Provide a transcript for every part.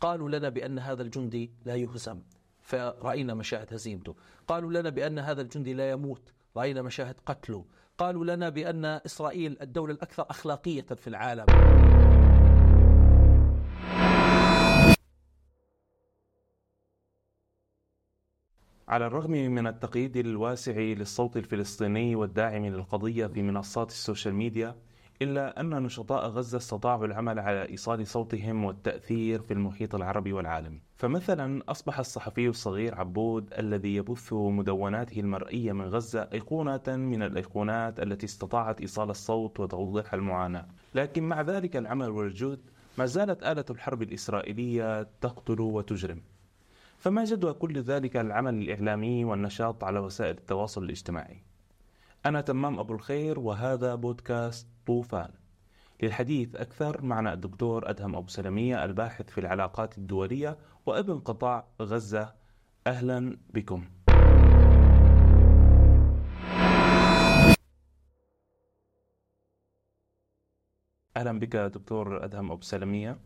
قالوا لنا بأن هذا الجندي لا يهزم فرأينا مشاهد هزيمته. قالوا لنا بأن هذا الجندي لا يموت رأينا مشاهد قتله. قالوا لنا بأن إسرائيل الدولة الأكثر أخلاقية في العالم. على الرغم من التقييد الواسع للصوت الفلسطيني والداعم للقضية في منصات السوشيال ميديا إلا أن نشطاء غزة استطاعوا العمل على إيصال صوتهم والتأثير في المحيط العربي والعالمي فمثلا أصبح الصحفي الصغير عبود الذي يبث مدوناته المرئية من غزة أيقونة من الأيقونات التي استطاعت إيصال الصوت وتوضيح المعاناة. لكن مع ذلك العمل والجهد ما زالت آلة الحرب الإسرائيلية تقتل وتجرم. فما جدوى كل ذلك العمل الإعلامي والنشاط على وسائل التواصل الاجتماعي؟ أنا تمام أبو الخير وهذا بودكاست طوفان. للحديث أكثر معنا الدكتور أدهم أبو سلمية الباحث في العلاقات الدولية وابن قطاع غزة. أهلا بكم. أهلا بك دكتور أدهم أبو سلمية.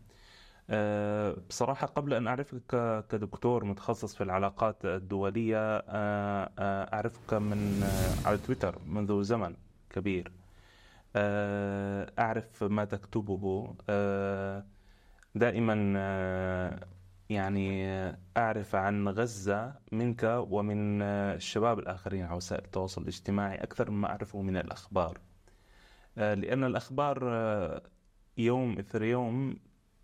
أه، بصراحة قبل أن أعرفك كدكتور متخصص في العلاقات الدولية أه، أعرفك من على تويتر منذ زمن كبير. أعرف ما تكتبه. دائما يعني أعرف عن غزة منك ومن الشباب الآخرين على وسائل التواصل الاجتماعي. أكثر مما أعرفه من الأخبار. لأن الأخبار يوم إثر يوم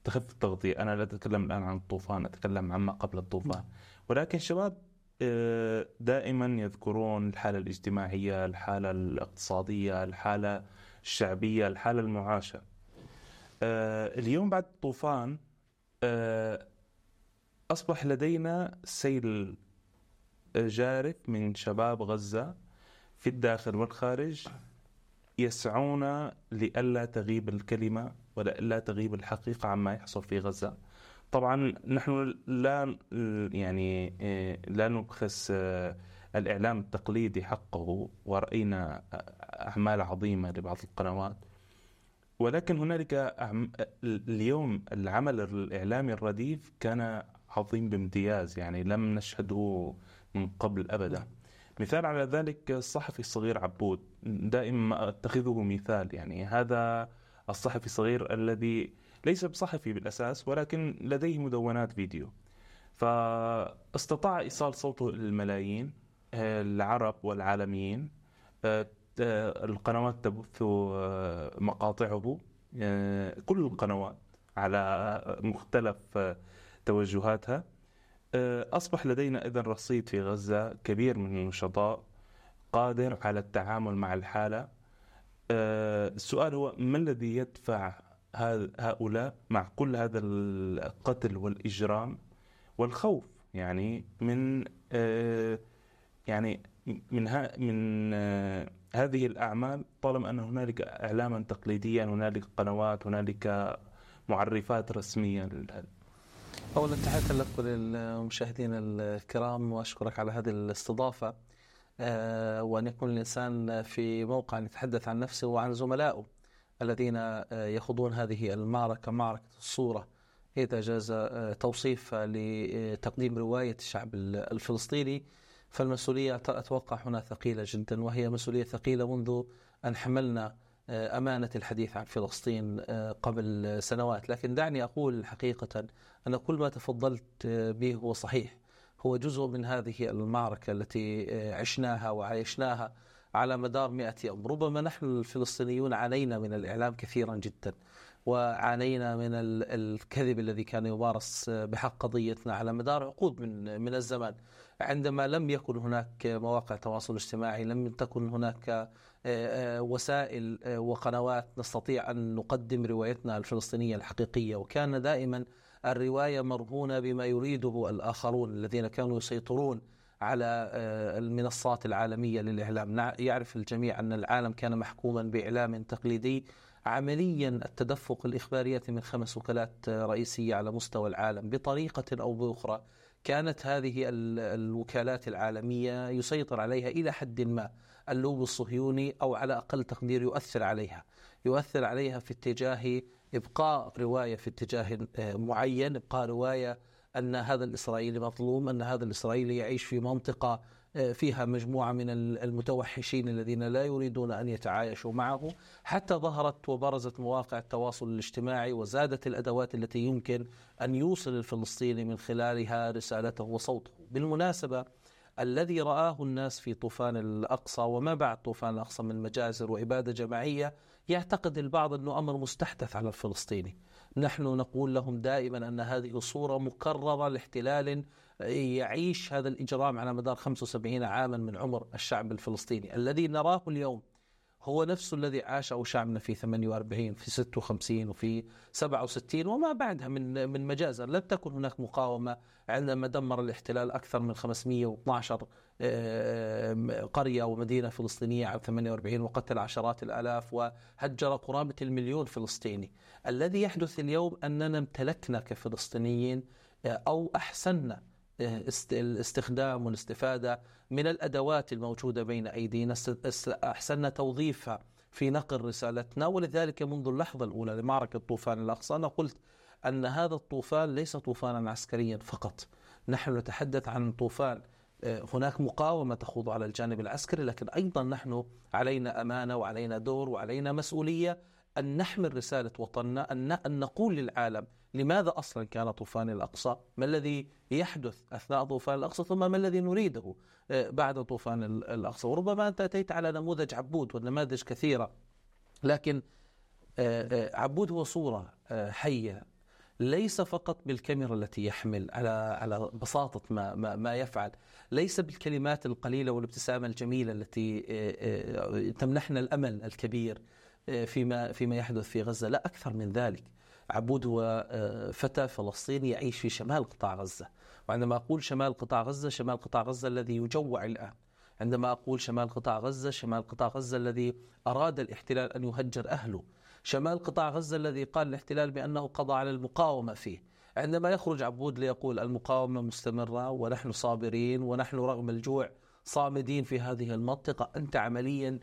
تخف التغطية. أنا لا أتكلم الآن عن الطوفان أتكلم عما قبل الطوفان. ولكن الشباب آه، دائما يذكرون الحالة الاجتماعية الحالة الاقتصادية الحالة الشعبية الحالة المعاشة. آه، اليوم بعد الطوفان آه، أصبح لدينا سيل جارف من شباب غزة في الداخل والخارج يسعون لئلا تغيب الكلمة ولا تغيب الحقيقة عما يحصل في غزة. طبعا نحن لا يعني آه، لا نبخس آه، الإعلام التقليدي حقه ورأينا أعمال عظيمة لبعض القنوات. ولكن هنالك اليوم العمل الإعلامي الرديف كان عظيم بامتياز يعني لم نشهده من قبل أبدا. مثال على ذلك الصحفي الصغير عبود. دائما أتخذه مثال يعني هذا الصحفي الصغير الذي ليس بصحفي بالأساس ولكن لديه مدونات فيديو. فاستطاع إيصال صوته للملايين العرب والعالميين. القنوات تبث مقاطعه كل القنوات على مختلف توجهاتها. أصبح لدينا إذا رصيد في غزة كبير من النشطاء قادر على التعامل مع الحالة. آه، السؤال هو ما الذي يدفع هؤلاء مع كل هذا القتل والإجرام والخوف. يعني من آه، يعني من ها من آه، هذه الأعمال طالما أن هنالك إعلاما تقليديا هنالك قنوات هنالك معرفات رسمية أولا تحية لك وللمشاهدين الكرام وأشكرك على هذه الاستضافة آه، وأن يكون الإنسان في موقع يتحدث عن نفسه وعن زملائه. الذين آه، يخوضون هذه المعركة معركة الصورة. إذا جاز آه، توصيف لتقديم رواية الشعب الفلسطيني. فالمسؤولية أتوقع هنا ثقيلة جدا وهي مسؤولية ثقيلة منذ أن حملنا أمانة الحديث عن فلسطين قبل سنوات. لكن دعني أقول حقيقة أن كل ما تفضلت به هو صحيح. هو جزء من هذه المعركة التي آه، عشناها وعايشناها. على مدار مئة يوم. ربما نحن الفلسطينيون عانينا من الإعلام كثيرا جدا وعانينا من الكذب الذي كان يمارس بحق قضيتنا على مدار عقود من من الزمان. عندما لم يكن هناك مواقع تواصل اجتماعي لم تكن هناك آه، آه، وسائل وقنوات نستطيع أن نقدم روايتنا الفلسطينية الحقيقية. وكان دائما الرواية مرهونة بما يريده الآخرون الذين كانوا يسيطرون على آه، المنصات العالمية للإعلام. يعرف الجميع أن العالم كان محكوما بإعلام تقليدي عمليا. التدفق الإخباري يأتي من خمس وكالات رئيسية على مستوى العالم بطريقة أو بأخرى. كانت هذه الوكالات العالمية يسيطر عليها إلى حد ما اللوب الصهيوني أو على أقل تقدير يؤثر عليها. يؤثر عليها في اتجاه إبقاء رواية في اتجاه آه، معين إبقاء رواية أن هذا الإسرائيلي مظلوم أن هذا الإسرائيلي يعيش في منطقة آه، فيها مجموعة من المتوحشين الذين لا يريدون أن يتعايشوا معه. حتى ظهرت وبرزت مواقع التواصل الاجتماعي وزادت الأدوات التي يمكن أن يوصل الفلسطيني من خلالها رسالته وصوته. بالمناسبة الذي رآه الناس في طوفان الأقصى وما بعد طوفان الأقصى من مجازر وإبادة جماعية يعتقد البعض أنه أمر مستحدث على الفلسطيني. نحن نقول لهم دائما أن هذه صورة مكررة لاحتلال يعيش هذا الإجرام على مدار 75 عاما من عمر الشعب الفلسطيني الذي نراه اليوم. هو نفسه الذي عاشه شعبنا في 48 في 56 وفي 67 وما بعدها من من مجازر لم تكن هناك مقاومة عندما دمر الاحتلال أكثر من 512 آه، قرية ومدينة فلسطينية عام 48 وقتل عشرات الآلاف وهجر قرابة المليون فلسطيني. الذي يحدث اليوم أننا امتلكنا كفلسطينيين آه، أو أحسننا الاستخدام والاستفادة من الأدوات الموجودة بين أيدينا. أحسننا توظيفها في نقل رسالتنا ولذلك منذ اللحظة الأولى لمعركة طوفان الأقصى أنا قلت أن هذا الطوفان ليس طوفانا عسكريا فقط. نحن نتحدث عن طوفان آه، هناك مقاومة تخوض على الجانب العسكري لكن أيضا نحن علينا أمانة وعلينا دور وعلينا مسؤولية أن نحمل رسالة وطننا أن نقول للعالم لماذا أصلا كان طوفان الأقصى؟ ما الذي يحدث أثناء طوفان الأقصى ثم ما الذي نريده آه، بعد طوفان الأقصى؟ وربما أنت أتيت على نموذج عبود ونماذج كثيرة لكن آه، آه، عبود هو صورة حية ليس فقط بالكاميرا التي يحمل على على بساطة ما ما, ما يفعل، ليس بالكلمات القليلة والابتسامة الجميلة التي تمنحنا الأمل الكبير فيما فيما يحدث في غزة، لا أكثر من ذلك. عبود هو فتى فلسطيني يعيش في شمال قطاع غزة. وعندما أقول شمال قطاع غزة شمال قطاع غزة الذي يجوع الآن. عندما أقول شمال قطاع غزة شمال قطاع غزة الذي أراد الاحتلال أن يهجر أهله. شمال قطاع غزة الذي قال الاحتلال بأنه قضى على المقاومة فيه. عندما يخرج عبود ليقول المقاومة مستمرة ونحن صابرين ونحن رغم الجوع صامدين في هذه المنطقة. أنت عمليا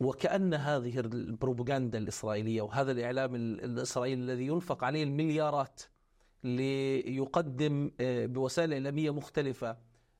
وكأن هذه البروباغندا الإسرائيلية وهذا الإعلام الإسرائيلي الذي ينفق عليه المليارات ليقدم آه، بوسائل إعلامية مختلفة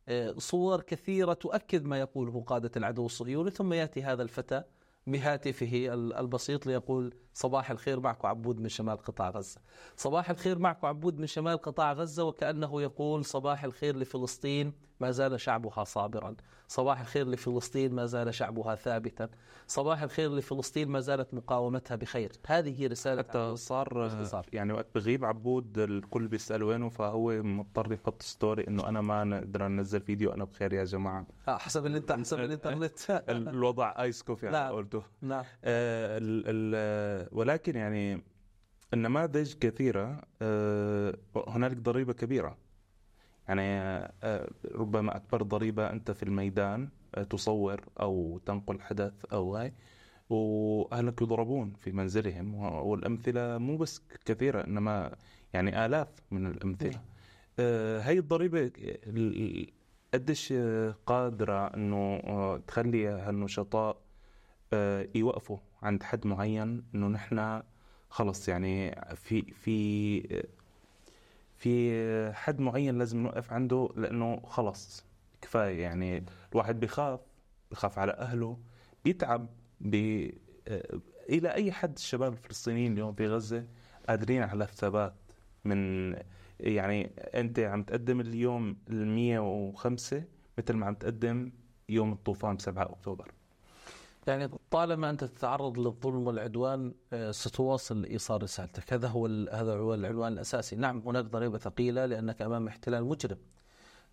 آه، صور كثيرة تؤكد ما يقوله قادة العدو الصهيوني. ثم يأتي هذا الفتى بهاتفه البسيط ليقول صباح الخير معكم عبود من شمال قطاع غزة. صباح الخير معكم عبود من شمال قطاع غزة. وكأنه يقول صباح الخير لفلسطين ما زال شعبها صابرا. صباح الخير لفلسطين ما زال شعبها ثابتا. صباح الخير لفلسطين ما زالت مقاومتها بخير. هذه رسالة حتى صار يعني وقت بغيب عبود الكل بيسأل وينه فهو مضطر يحط story إنه أنا ما نقدر ننزل فيديو أنا بخير يا جماعة. آه حسب انت حسب الانترنت الوضع ايس كوفي نعم. قلته. نعم. آه ال ال ولكن يعني النماذج كثيرة آه هنالك ضريبة كبيرة. يعني آه، ربما أكبر ضريبة أنت في الميدان آه، تصور أو تنقل حدث أو هاي وأهلك يضربون في منزلهم والأمثلة مو بس كثيرة إنما يعني آلاف من الأمثلة. آه، هاي الضريبة قديش قادرة إنه تخلي هالنشطاء يوقفوا عند حد معين إنه نحن خلص يعني في في في حد معين لازم نوقف عنده لأنه خلص كفاية. يعني الواحد بيخاف بخاف على أهله بيتعب بي إلى أي حد. الشباب الفلسطينيين اليوم في غزة قادرين على الثبات من يعني أنت عم تقدم اليوم ال 105 مثل ما عم تقدم يوم الطوفان 7 أكتوبر. يعني طالما أنت تتعرض للظلم والعدوان آه، ستواصل إيصال رسالتك، هذا هو هذا هو العنوان الأساسي، نعم هناك ضريبة ثقيلة لأنك أمام احتلال مجرم.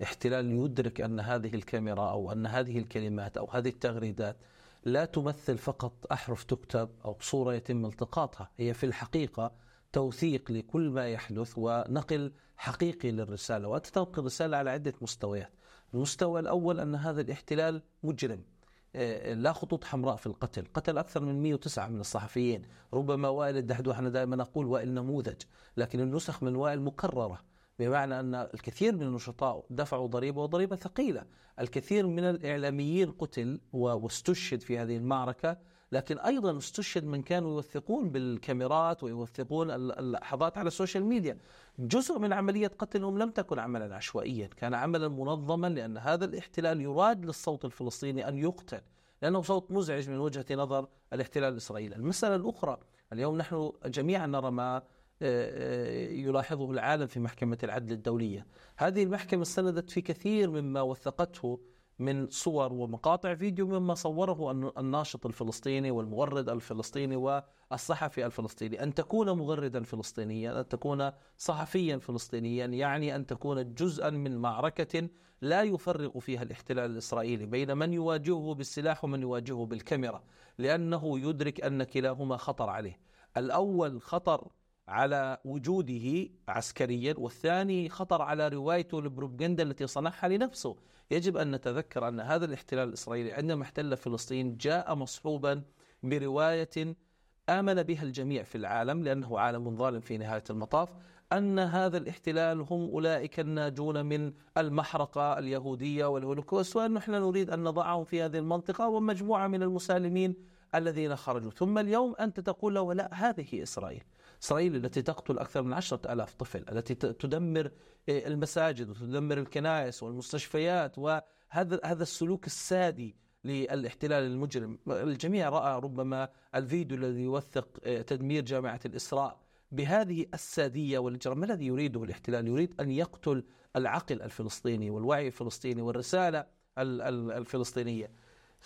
احتلال يدرك أن هذه الكاميرا أو أن هذه الكلمات أو هذه التغريدات لا تمثل فقط أحرف تكتب أو صورة يتم التقاطها، هي في الحقيقة توثيق لكل ما يحدث ونقل حقيقي للرسالة، وأنت تنقل الرسالة على عدة مستويات. المستوى الأول أن هذا الاحتلال مجرم لا خطوط حمراء في القتل. قتل أكثر من 109 من الصحفيين. ربما وائل الدحدوح أنا دائما أقول وائل نموذج لكن النسخ من وائل مكررة بمعنى أن الكثير من النشطاء دفعوا ضريبة وضريبة ثقيلة. الكثير من الإعلاميين قتل واستشهد في هذه المعركة لكن أيضا استشهد من كانوا يوثقون بالكاميرات ويوثقون اللحظات على السوشيال ميديا. جزء من عملية قتلهم لم تكن عملا عشوائيا كان عملا منظما لأن هذا الاحتلال يراد للصوت الفلسطيني أن يقتل لأنه صوت مزعج من وجهة نظر الاحتلال الإسرائيلي. المسألة الأخرى اليوم نحن جميعا نرى ما آه، يلاحظه العالم في محكمة العدل الدولية. هذه المحكمة استندت في كثير مما وثقته من صور ومقاطع فيديو مما صوره الناشط الفلسطيني والمغرد الفلسطيني والصحفي الفلسطيني. أن تكون مغردا فلسطينيا أن تكون صحفيا فلسطينيا يعني أن تكون جزءا من معركة لا يفرق فيها الاحتلال الإسرائيلي بين من يواجهه بالسلاح ومن يواجهه بالكاميرا لأنه يدرك أن كلاهما خطر عليه. الأول خطر على وجوده عسكريا والثاني خطر على روايته البروبغندا التي صنعها لنفسه. يجب أن نتذكر أن هذا الاحتلال الإسرائيلي عندما احتل فلسطين جاء مصحوبا برواية آمن بها الجميع في العالم لأنه عالم ظالم في نهاية المطاف أن هذا الاحتلال هم أولئك الناجون من المحرقة اليهودية والهولوكوست وأن نحن نريد أن نضعهم في هذه المنطقة ومجموعة من المسالمين الذين خرجوا. ثم اليوم أنت تقول له لا هذه إسرائيل. إسرائيل التي تقتل أكثر من عشرة ألاف طفل التي تدمر آه، المساجد وتدمر الكنائس والمستشفيات وهذا هذا السلوك السادي للاحتلال المجرم. الجميع رأى ربما الفيديو الذي يوثق آه، تدمير جامعة الإسراء بهذه السادية والإجرام. ما الذي يريده الاحتلال؟ يريد أن يقتل العقل الفلسطيني والوعي الفلسطيني والرسالة الفلسطينية.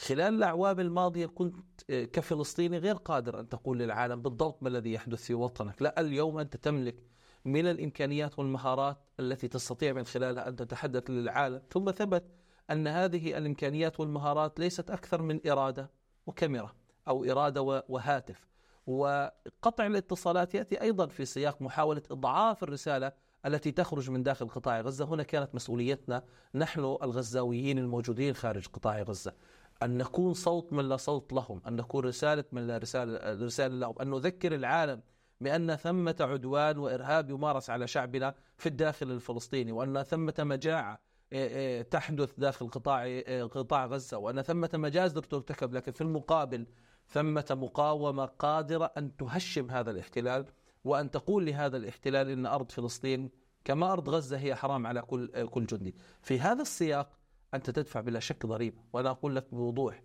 خلال الأعوام الماضية كنت آه، كفلسطيني غير قادر أن تقول للعالم بالضبط ما الذي يحدث في وطنك. لا اليوم أنت تملك من الإمكانيات والمهارات التي تستطيع من خلالها أن تتحدث للعالم. ثم ثبت أن هذه الإمكانيات والمهارات ليست أكثر من إرادة وكاميرا أو إرادة وهاتف. وقطع الاتصالات يأتي أيضا في سياق محاولة إضعاف الرسالة التي تخرج من داخل قطاع غزة. هنا كانت مسؤوليتنا نحن الغزاويين الموجودين خارج قطاع غزة. أن نكون صوت من لا صوت لهم أن نكون رسالة من لا رسالة, رسالة لهم أن نذكر العالم بأن ثمة عدوان وإرهاب يمارس على شعبنا في الداخل الفلسطيني وأن ثمة مجاعة إيه، إيه، تحدث داخل قطاع إيه، قطاع غزة وأن ثمة مجازر ترتكب لكن في المقابل ثمة مقاومة قادرة أن تهشم هذا الاحتلال وأن تقول لهذا الاحتلال أن أرض فلسطين كما أرض غزة هي حرام على كل كل جندي. في هذا السياق أنت تدفع بلا شك ضريبة. وأنا أقول لك بوضوح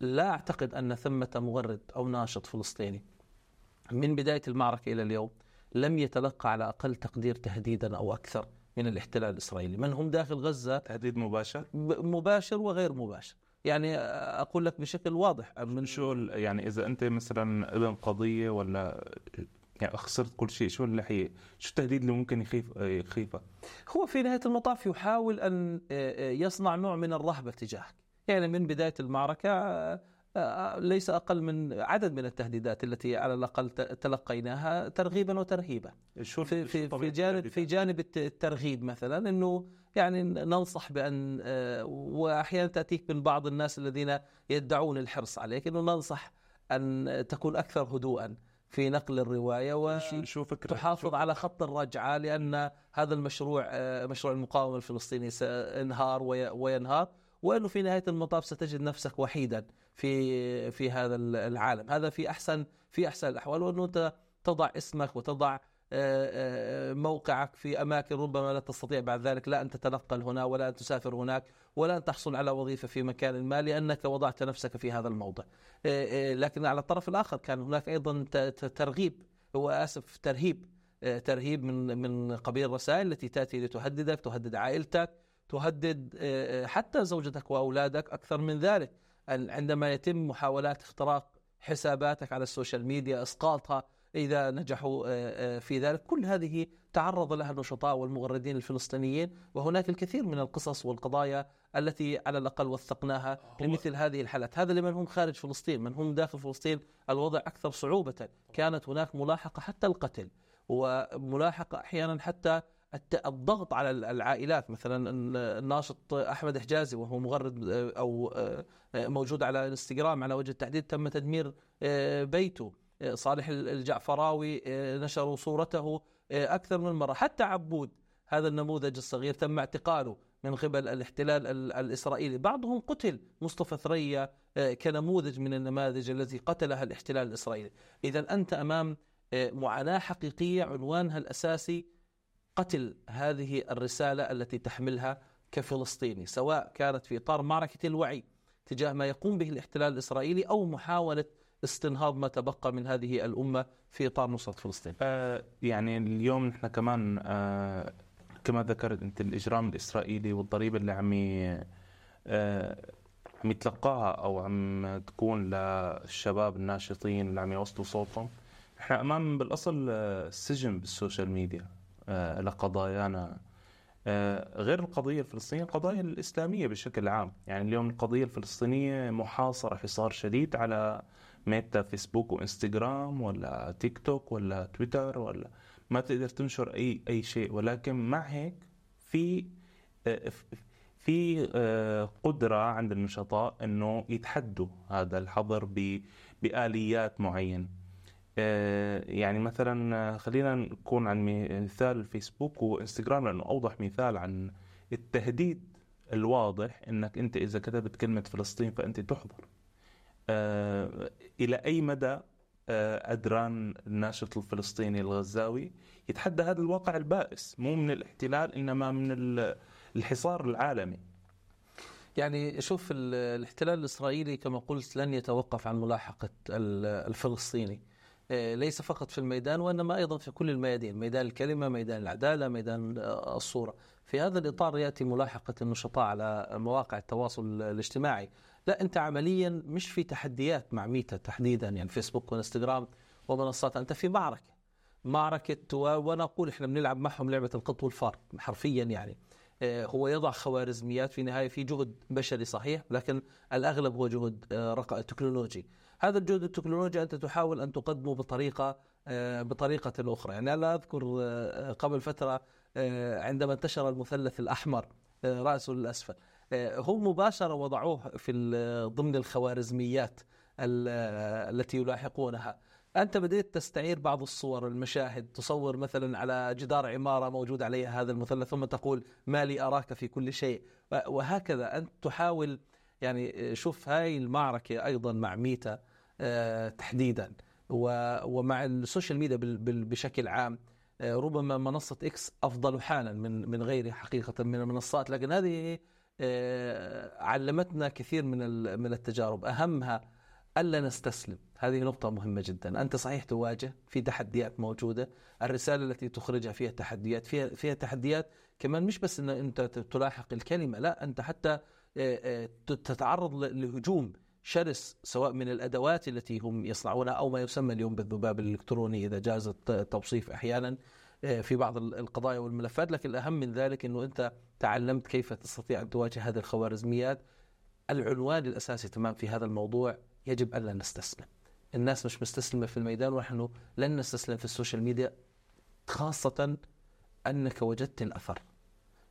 لا أعتقد أن ثمة مغرد أو ناشط فلسطيني من بداية المعركة إلى اليوم لم يتلقى على أقل تقدير تهديدا أو أكثر من الاحتلال الإسرائيلي. من هم داخل غزة؟ تهديد مباشر؟ مباشر وغير مباشر. يعني أقول لك بشكل واضح من شو يعني إذا أنت مثلا ابن قضية ولا يعني خسرت كل شيء شو اللي حي شو التهديد اللي ممكن يخيف يخيفه؟ هو في نهاية المطاف يحاول أن آه، آه، يصنع نوع من الرهبة تجاهك. يعني من بداية المعركة آه، ليس أقل من عدد من التهديدات التي على الأقل تلقيناها ترغيبا وترهيبا. شو في في في جانب في جانب الترغيب مثلا إنه يعني ننصح بأن واحيانا تأتيك من بعض الناس الذين يدعون الحرص عليك إنه ننصح أن تكون أكثر هدوءا. في نقل الرواية وتحافظ على خط الرجعة لأن هذا المشروع آه، مشروع المقاومة الفلسطيني سينهار وينهار وأنه في نهاية المطاف ستجد نفسك وحيدا في في هذا العالم. هذا في أحسن في أحسن الأحوال وأنه أنت تضع اسمك وتضع موقعك في أماكن ربما لا تستطيع بعد ذلك لا أن تتنقل هنا ولا أن تسافر هناك ولا أن تحصل على وظيفة في مكان ما لأنك وضعت نفسك في هذا الموضع. آه، لكن على الطرف الآخر كان هناك أيضا ترغيب هو آسف ترهيب ترهيب من من قبيل الرسائل التي تأتي لتهددك تهدد عائلتك تهدد حتى زوجتك وأولادك أكثر من ذلك. عندما يتم محاولات اختراق حساباتك على السوشيال ميديا إسقاطها إذا نجحوا آه، آه، في ذلك. كل هذه تعرض لها النشطاء والمغردين الفلسطينيين وهناك الكثير من القصص والقضايا التي على الأقل وثقناها لمثل هذه الحالات. هذا لمن هم خارج فلسطين من هم داخل فلسطين الوضع أكثر صعوبة. كانت هناك ملاحقة حتى القتل وملاحقة أحيانا حتى الضغط على العائلات. مثلا الناشط أحمد حجازي وهو مغرد آه، أو موجود على الانستغرام على وجه التحديد تم تدمير بيته. صالح الجعفراوي آه، نشروا صورته آه، أكثر من مرة. حتى عبود هذا النموذج الصغير تم اعتقاله من قبل الاحتلال الإسرائيلي. بعضهم قتل مصطفى ثريا آه، كنموذج من النماذج التي قتلها الاحتلال الإسرائيلي. إذا أنت أمام آه، معاناة حقيقية عنوانها الأساسي قتل هذه الرسالة التي تحملها كفلسطيني سواء كانت في إطار معركة الوعي تجاه ما يقوم به الاحتلال الإسرائيلي أو محاولة استنهاض ما تبقى من هذه الأمة في إطار نصرة فلسطين. آه يعني اليوم نحن كمان آه كما ذكرت أنت الإجرام الإسرائيلي والضريبة اللي عم آه عم يتلقاها أو عم تكون للشباب الناشطين اللي عم يوصلوا صوتهم نحن أمام بالأصل آه، سجن بالسوشيال ميديا آه لقضايانا. آه، غير القضية الفلسطينية القضايا الإسلامية بشكل عام. يعني اليوم القضية الفلسطينية محاصرة حصار شديد على ميتا فيسبوك وانستغرام ولا تيك توك ولا تويتر ولا ما تقدر تنشر أي أي شيء. ولكن مع هيك في آه، في آه، قدرة عند النشطاء إنه يتحدوا هذا الحظر بآليات معينة آه، يعني مثلا خلينا نكون عن مثال الفيسبوك وانستغرام لأنه أوضح مثال عن التهديد الواضح إنك أنت إذا كتبت كلمة فلسطين فأنت تحظر. آه، إلى أي مدى آه، أدران الناشط الفلسطيني الغزاوي يتحدى هذا الواقع البائس مو من الاحتلال إنما من الحصار العالمي. يعني شوف الاحتلال الإسرائيلي كما قلت لن يتوقف عن ملاحقة الفلسطيني. آه، ليس فقط في الميدان وإنما أيضا في كل الميادين، ميدان الكلمة، ميدان العدالة، ميدان الصورة. في هذا الإطار يأتي ملاحقة النشطاء على مواقع التواصل الاجتماعي، لا أنت عمليا مش في تحديات مع ميتا تحديدا يعني فيسبوك وإنستغرام ومنصات أنت في معركة. معركة وأنا أقول إحنا بنلعب معهم لعبة القط والفار حرفيا يعني. آه، هو يضع خوارزميات في النهايه في جهد بشري صحيح لكن الأغلب هو جهد آه، تكنولوجي. هذا الجهد التكنولوجي أنت تحاول أن تقدمه بطريقة آه، بطريقة أخرى. يعني أنا أذكر قبل فترة عندما انتشر المثلث الأحمر راسه للاسفل هم مباشرة وضعوه في ضمن الخوارزميات التي يلاحقونها. أنت بديت تستعير بعض الصور المشاهد تصور مثلا على جدار عمارة موجود عليها هذا المثلث ثم تقول ما لي أراك في كل شيء. وهكذا أنت تحاول يعني شوف هاي المعركة أيضا مع ميتا آه، تحديدا. ومع السوشيال ميديا بشكل عام آه، ربما منصة إكس أفضل حالا من من غيرها حقيقة من المنصات. لكن هذه آه، علمتنا كثير من من التجارب. أهمها ألا نستسلم. هذه نقطة مهمة جدا. أنت صحيح تواجه في تحديات موجودة. الرسالة التي تخرجها فيها تحديات فيها, فيها تحديات كمان مش بس أن أنت تلاحق الكلمة لا أنت حتى آه، آه، تتعرض لهجوم شرس سواء من الأدوات التي هم يصنعونها أو ما يسمى اليوم بالذباب الإلكتروني إذا جاز التوصيف أحيانا. آه، في بعض القضايا والملفات لكن الأهم من ذلك أنه أنت تعلمت كيف تستطيع أن تواجه هذه الخوارزميات. العنوان الأساسي تمام في هذا الموضوع يجب ألا نستسلم. الناس مش مستسلمة في الميدان ونحن لن نستسلم في السوشيال ميديا خاصة أنك وجدت الأثر.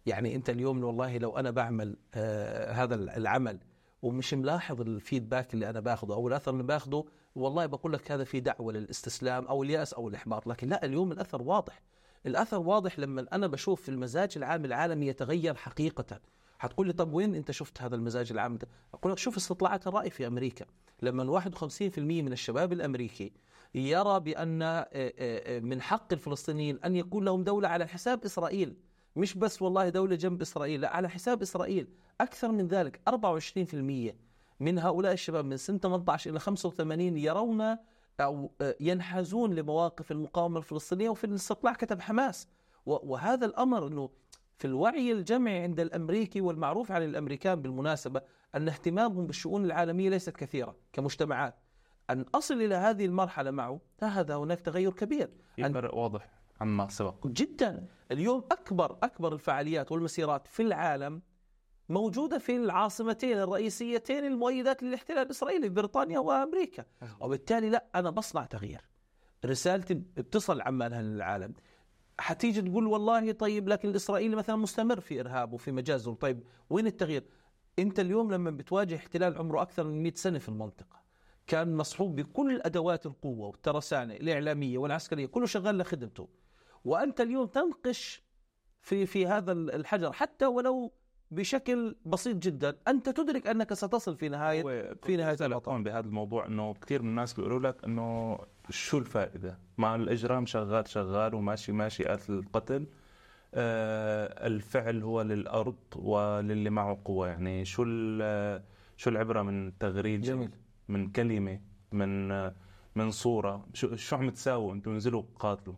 يعني أنت اليوم والله لو أنا بعمل آه هذا العمل ومش ملاحظ ال feedback اللي أنا باخذه أو الأثر اللي باخذه والله بقول لك هذا في دعوة للاستسلام أو اليأس أو الإحباط لكن لا اليوم الأثر واضح. الأثر واضح لما أنا بشوف المزاج العام العالمي يتغير حقيقة. حتقول لي طب وين أنت شفت هذا المزاج العام؟ ده؟ أقول لك شوف استطلاعات الرأي في أمريكا. لما 51% من الشباب الأمريكي يرى بأن آه، آه، آه، من حق الفلسطينيين أن يكون لهم دولة على حساب إسرائيل. مش بس والله دولة جنب إسرائيل لا على حساب إسرائيل. أكثر من ذلك 24% من هؤلاء الشباب من سن 18 إلى 85 يرون أو آه، ينحازون لمواقف المقاومة الفلسطينية وفي الاستطلاع كتب حماس. وهذا الأمر أنه في الوعي الجمعي عند الأمريكي والمعروف عن الأمريكان بالمناسبة أن اهتمامهم بالشؤون العالمية ليست كثيرة كمجتمعات. أن أصل إلى هذه المرحلة معه هذا هناك تغير كبير. فرق واضح عما سبق. جدا. اليوم أكبر أكبر الفعاليات والمسيرات في العالم موجودة في العاصمتين الرئيسيتين المؤيدات للاحتلال الإسرائيلي بريطانيا وأمريكا. وبالتالي لا أنا بصنع تغيير. رسالتي بتصل عمالها للعالم حتيجي تقول والله طيب لكن الإسرائيلي مثلا مستمر في إرهاب وفي مجازر طيب وين التغيير؟ أنت اليوم لما بتواجه احتلال عمره أكثر من 100 سنة في المنطقة كان مصحوب بكل أدوات القوة والترسانة الإعلامية والعسكرية كله شغال لخدمته. وأنت اليوم تنقش في في هذا الحجر حتى ولو بشكل بسيط جدا. أنت تدرك أنك ستصل في نهاية هو في نهاية المطاف. بهذا الموضوع إنه كثير من الناس بيقولوا لك إنه شو الفائدة؟ مع الإجرام شغال شغال وماشي ماشي قتل القتل آه الفعل هو للأرض وللي معه قوة. يعني شو ال- شو العبرة من تغريد جميل. من كلمة من من صورة. شو شو عم تساووا؟ أنتم انزلوا قاتلوا.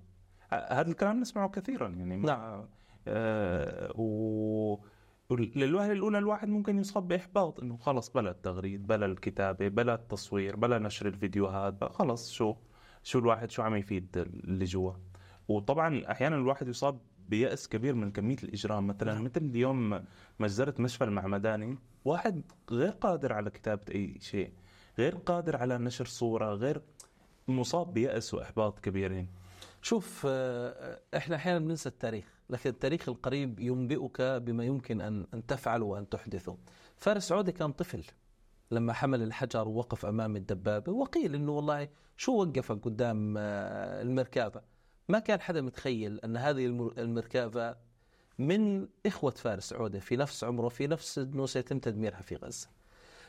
هذا الكلام نسمعه كثيرا. يعني نعم. آه و للوهلة الأولى الواحد ممكن يصاب بإحباط إنه خلص بلا التغريد بلا الكتابة بلا التصوير بلا نشر الفيديوهات خلص شو شو الواحد شو عم يفيد اللي جوا. وطبعا أحيانا الواحد يصاب بيأس كبير من كمية الإجرام. مثلا نعم. مثل اليوم مجزرة مشفى المعمداني واحد غير قادر على كتابة أي شيء غير قادر على نشر صورة غير مصاب بيأس وإحباط كبيرين. شوف آه، إحنا أحيانا بننسى التاريخ. لكن التاريخ القريب ينبئك بما يمكن ان أن تفعله وأن تحدثه فارس عودة كان طفل. لما حمل الحجر ووقف أمام الدبابه وقيل إنه والله شو وقفك قدام آه، المركبه ما كان حدا متخيل أن هذه المر- المركبه من إخوة فارس عودة في نفس عمره في نفس إنه سيتم تدميرها في غزة.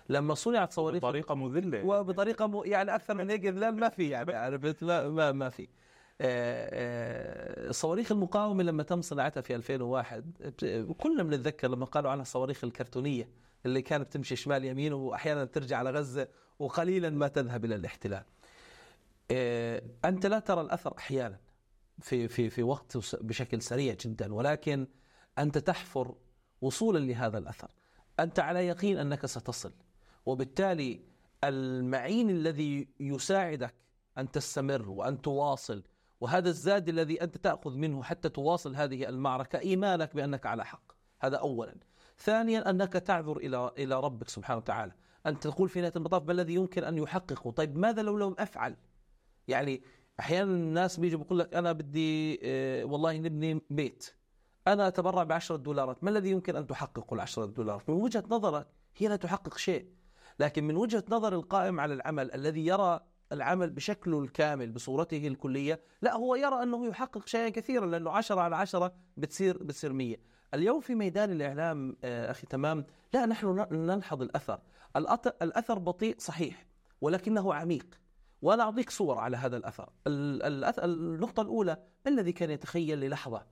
لما صنعت صواريخ بطريقة مذلة. وبطريقة م... يعني أكثر من هيك ما في يعني عرفت؟ ما ما, ما في. صواريخ المقاومة لما تم صناعتها في 2001 بت- كلنا بنتذكر لما قالوا عنها الصواريخ الكرتونية اللي كانت تمشي شمال يمين وأحيانا ترجع على غزة وقليلا ما تذهب إلى الاحتلال. آه، أنت لا ترى الأثر أحيانا في في في وقت بشكل سريع جدا ولكن أنت تحفر وصولا لهذا الأثر. أنت على يقين أنك ستصل وبالتالي المعين الذي يساعدك أن تستمر وأن تواصل وهذا الزاد الذي أنت تأخذ منه حتى تواصل هذه المعركة إيمانك بأنك على حق. هذا اولا. ثانيا أنك تعذر إلى إلى ربك سبحانه وتعالى. أنت تقول في نهاية المطاف ما الذي يمكن أن يحققه؟ طيب ماذا لو لم أفعل؟ يعني أحيانا الناس بيجي بيقول لك أنا بدي آه، والله نبني بيت. أنا أتبرع بعشرة دولارات. ما الذي يمكن أن تحققه العشرة دولارات؟ من وجهة نظرك هي لا تحقق شيء. لكن من وجهة نظر القائم على العمل الذي يرى العمل بشكله الكامل بصورته الكلية لا هو يرى أنه يحقق شيئا كثيرا لأنه عشرة على عشرة بتصير بتصير 100 اليوم في ميدان الإعلام آه، أخي تمام لا نحن نلحظ الأثر, الأثر بطيء صحيح ولكنه عميق. وأنا أعطيك صور على هذا الأثر. ال- الأث- النقطة الأولى ما الذي كان يتخيل للحظة؟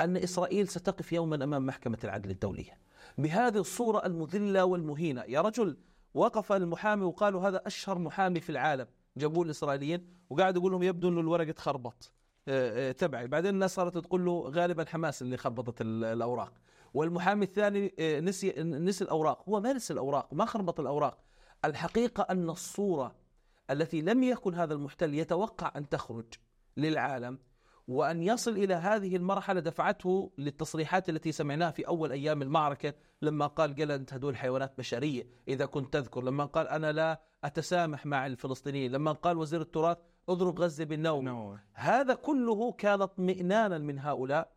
أن إسرائيل ستقف يوما أمام محكمة العدل الدولية. بهذه الصورة المذلة والمهينة يا رجل وقف المحامي وقالوا هذا أشهر محامي في العالم. جابوه الإسرائيليين وقاعد يقول لهم يبدو إنه الورق اتخربط آه، آه، تبعي. بعدين الناس صارت تقول له غالبا حماس اللي خربطت ال- الأوراق. والمحامي الثاني آه، نسي نسي الأوراق. هو ما نسي الأوراق ما خربط الأوراق. الحقيقة أن الصورة التي لم يكن هذا المحتل يتوقع أن تخرج للعالم وأن يصل إلى هذه المرحلة دفعته للتصريحات التي سمعناها في أول أيام المعركة لما قال أنت هدول حيوانات بشرية إذا كنت تذكر. لما قال أنا لا أتسامح مع الفلسطينيين. لما قال وزير التراث اضرب غزة بالنوم. نور. هذا كله كان اطمئنانا من هؤلاء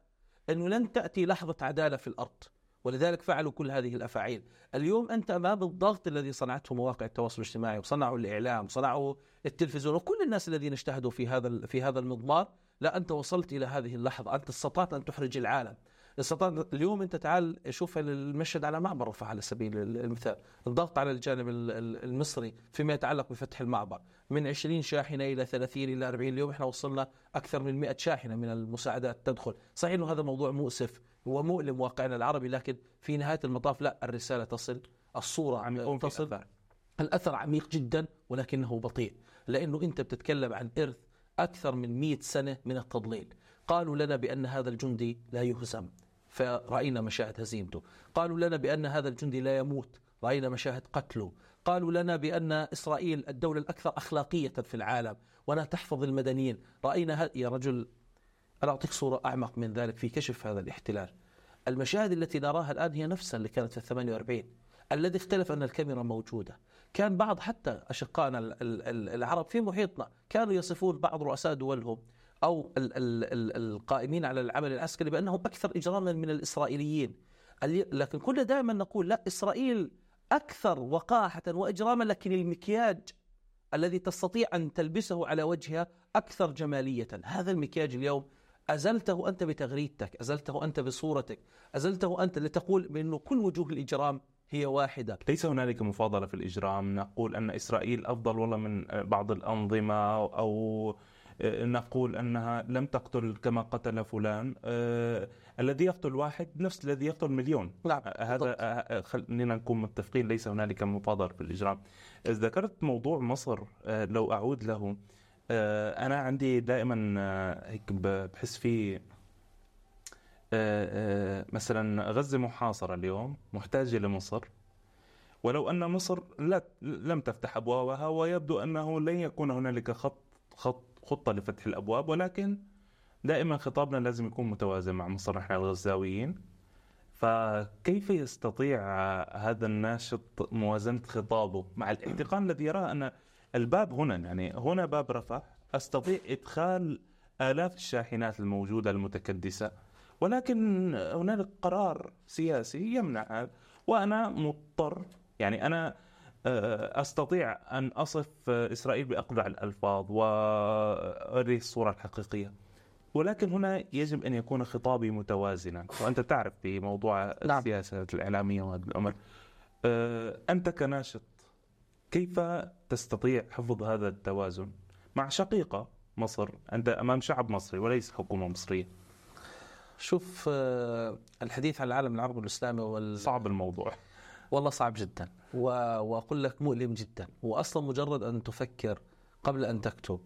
أنه لن تأتي لحظة عدالة في الأرض. ولذلك فعلوا كل هذه الأفاعيل. اليوم أنت أمام الضغط الذي صنعته مواقع التواصل الاجتماعي وصنعوا الإعلام وصنعوا التلفزيون وكل الناس الذين اجتهدوا في هذا في هذا المضمار لا أنت وصلت إلى هذه اللحظة. أنت استطعت أن تحرج العالم. استطعت اليوم أنت تعال شوف المشهد على معبر رفح على سبيل المثال. الضغط على الجانب ال- ال- المصري فيما يتعلق بفتح المعبر. من 20 شاحنة إلى 30 إلى 40 اليوم إحنا وصلنا أكثر من 100 شاحنة من المساعدات تدخل. صحيح إنه هذا موضوع مؤسف ومؤلم واقعنا العربي لكن في نهاية المطاف لا الرسالة تصل الصورة عم تصل. أثر. الأثر عميق جدا ولكنه بطيء. لأنه أنت بتتكلم عن إرث أكثر من مئة سنة من التضليل. قالوا لنا بأن هذا الجندي لا يهزم. فرأينا مشاهد هزيمته. قالوا لنا بأن هذا الجندي لا يموت. رأينا مشاهد قتله. قالوا لنا بأن إسرائيل الدولة الأكثر أخلاقية في العالم وأنها تحفظ المدنيين. رأينا ه... يا رجل أنا أعطيك صورة أعمق من ذلك في كشف هذا الاحتلال. المشاهد التي نراها الآن هي نفسها اللي كانت في الثمانية وأربعين. الذي اختلف أن الكاميرا موجودة. كان بعض حتى أشقائنا ال- ال- ال- العرب في محيطنا كانوا يصفون بعض رؤساء دولهم أو ال- ال- ال- القائمين على العمل العسكري بأنهم أكثر إجراما من الإسرائيليين. لكن كنا دائما نقول لا إسرائيل أكثر وقاحة وإجراما لكن المكياج الذي تستطيع أن تلبسه على وجهها أكثر جمالية. هذا المكياج اليوم أزلته أنت بتغريدتك أزلته أنت بصورتك أزلته أنت لتقول بأنه كل وجوه الإجرام هي واحدة. ليس هنالك مفاضلة في الإجرام. نقول أن إسرائيل أفضل والله من بعض الأنظمة أو نقول أنها لم تقتل كما قتل فلان. آه، الذي يقتل واحد نفس الذي يقتل مليون. نعم هذا آه، خلينا نكون متفقين ليس هنالك مفاضلة في الإجرام. ذكرت موضوع مصر آه، لو أعود له. آه، أنا عندي دائما آه، هيك بحس في آه، آه، مثلا غزة محاصرة اليوم محتاجة لمصر. ولو أن مصر لا لم تفتح أبوابها ويبدو أنه لن يكون هنالك خط خط خطة لفتح الأبواب ولكن دائما خطابنا لازم يكون متوازن مع مصر نحن الغزاويين. فكيف يستطيع هذا الناشط موازنة خطابه؟ مع الاحتقان الذي يراه أن الباب هنا يعني هنا باب رفح أستطيع إدخال آلاف الشاحنات الموجودة المتكدسة. ولكن هنالك قرار سياسي يمنع هذا وأنا مضطر يعني أنا آه، أستطيع أن أصف آه، إسرائيل بأقبح الألفاظ وأري الصورة الحقيقية ولكن هنا يجب أن يكون خطابي متوازنا. وأنت تعرف في موضوع نعم. السياسة الإعلامية وهذا الأمر. آه، أنت كناشط كيف تستطيع حفظ هذا التوازن؟ مع شقيقة مصر أنت أمام شعب مصري وليس حكومة مصرية. شوف آه، الحديث عن العالم العربي والإسلامي وال... صعب الموضوع. والله صعب جدا. و... وأقول لك مؤلم جدا. وأصلا مجرد أن تفكر قبل أن تكتب